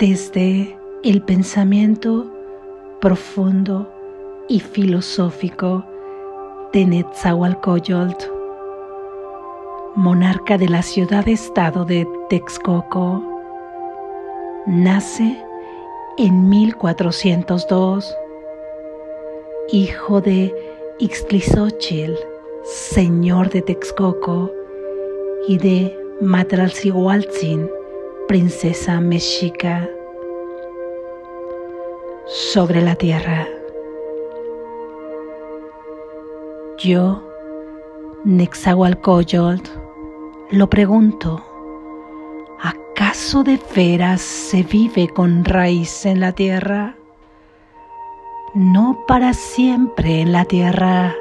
desde el pensamiento profundo y filosófico de Netzahualcoyotl, monarca de la ciudad-estado de Texcoco. Nace en 1402, hijo de Ixtlisochil, señor de Texcoco, y de Matralcihualtzin, princesa mexica. Sobre la tierra. Yo, Nexahualcoyotl, lo pregunto, ¿acaso de veras se vive con raíz en la tierra? No para siempre en la tierra,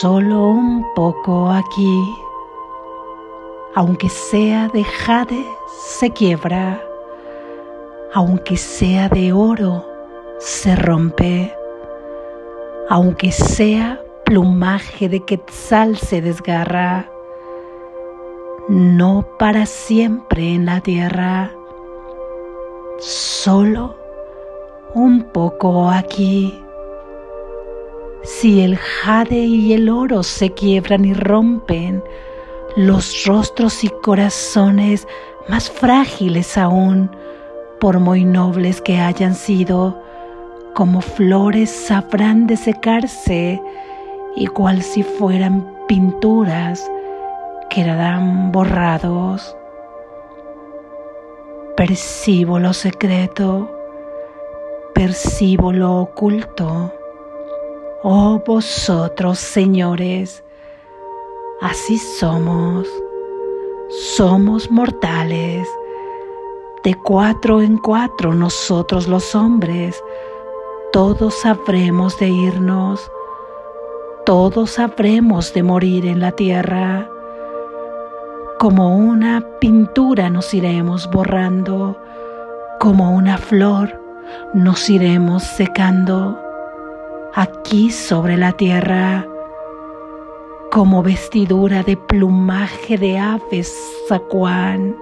solo un poco aquí. Aunque sea de jade, se quiebra, aunque sea de oro, se rompe. Aunque sea plumaje de quetzal se desgarra, no para siempre en la tierra, solo un poco aquí. Si el jade y el oro se quiebran y rompen, los rostros y corazones más frágiles aún, por muy nobles que hayan sido, como flores sabrán de secarse, igual si fueran pinturas, quedarán borrados. Percibo lo secreto, percibo lo oculto. Oh vosotros, señores, así somos, somos mortales, de cuatro en cuatro nosotros los hombres, todos sabremos de irnos, todos sabremos de morir en la tierra. Como una pintura nos iremos borrando, como una flor nos iremos secando. Aquí sobre la tierra, como vestidura de plumaje de aves zacuán,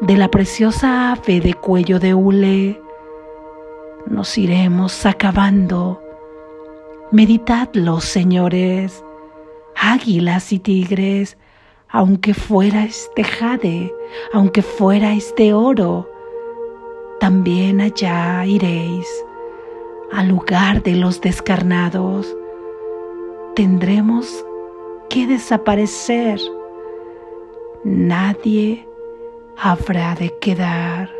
de la preciosa ave de cuello de hule nos iremos acabando. Meditadlo, señores, águilas y tigres, aunque fuera este jade, aunque fuera este oro, también allá iréis, al lugar de los descarnados. Tendremos que desaparecer. Nadie habrá de quedar.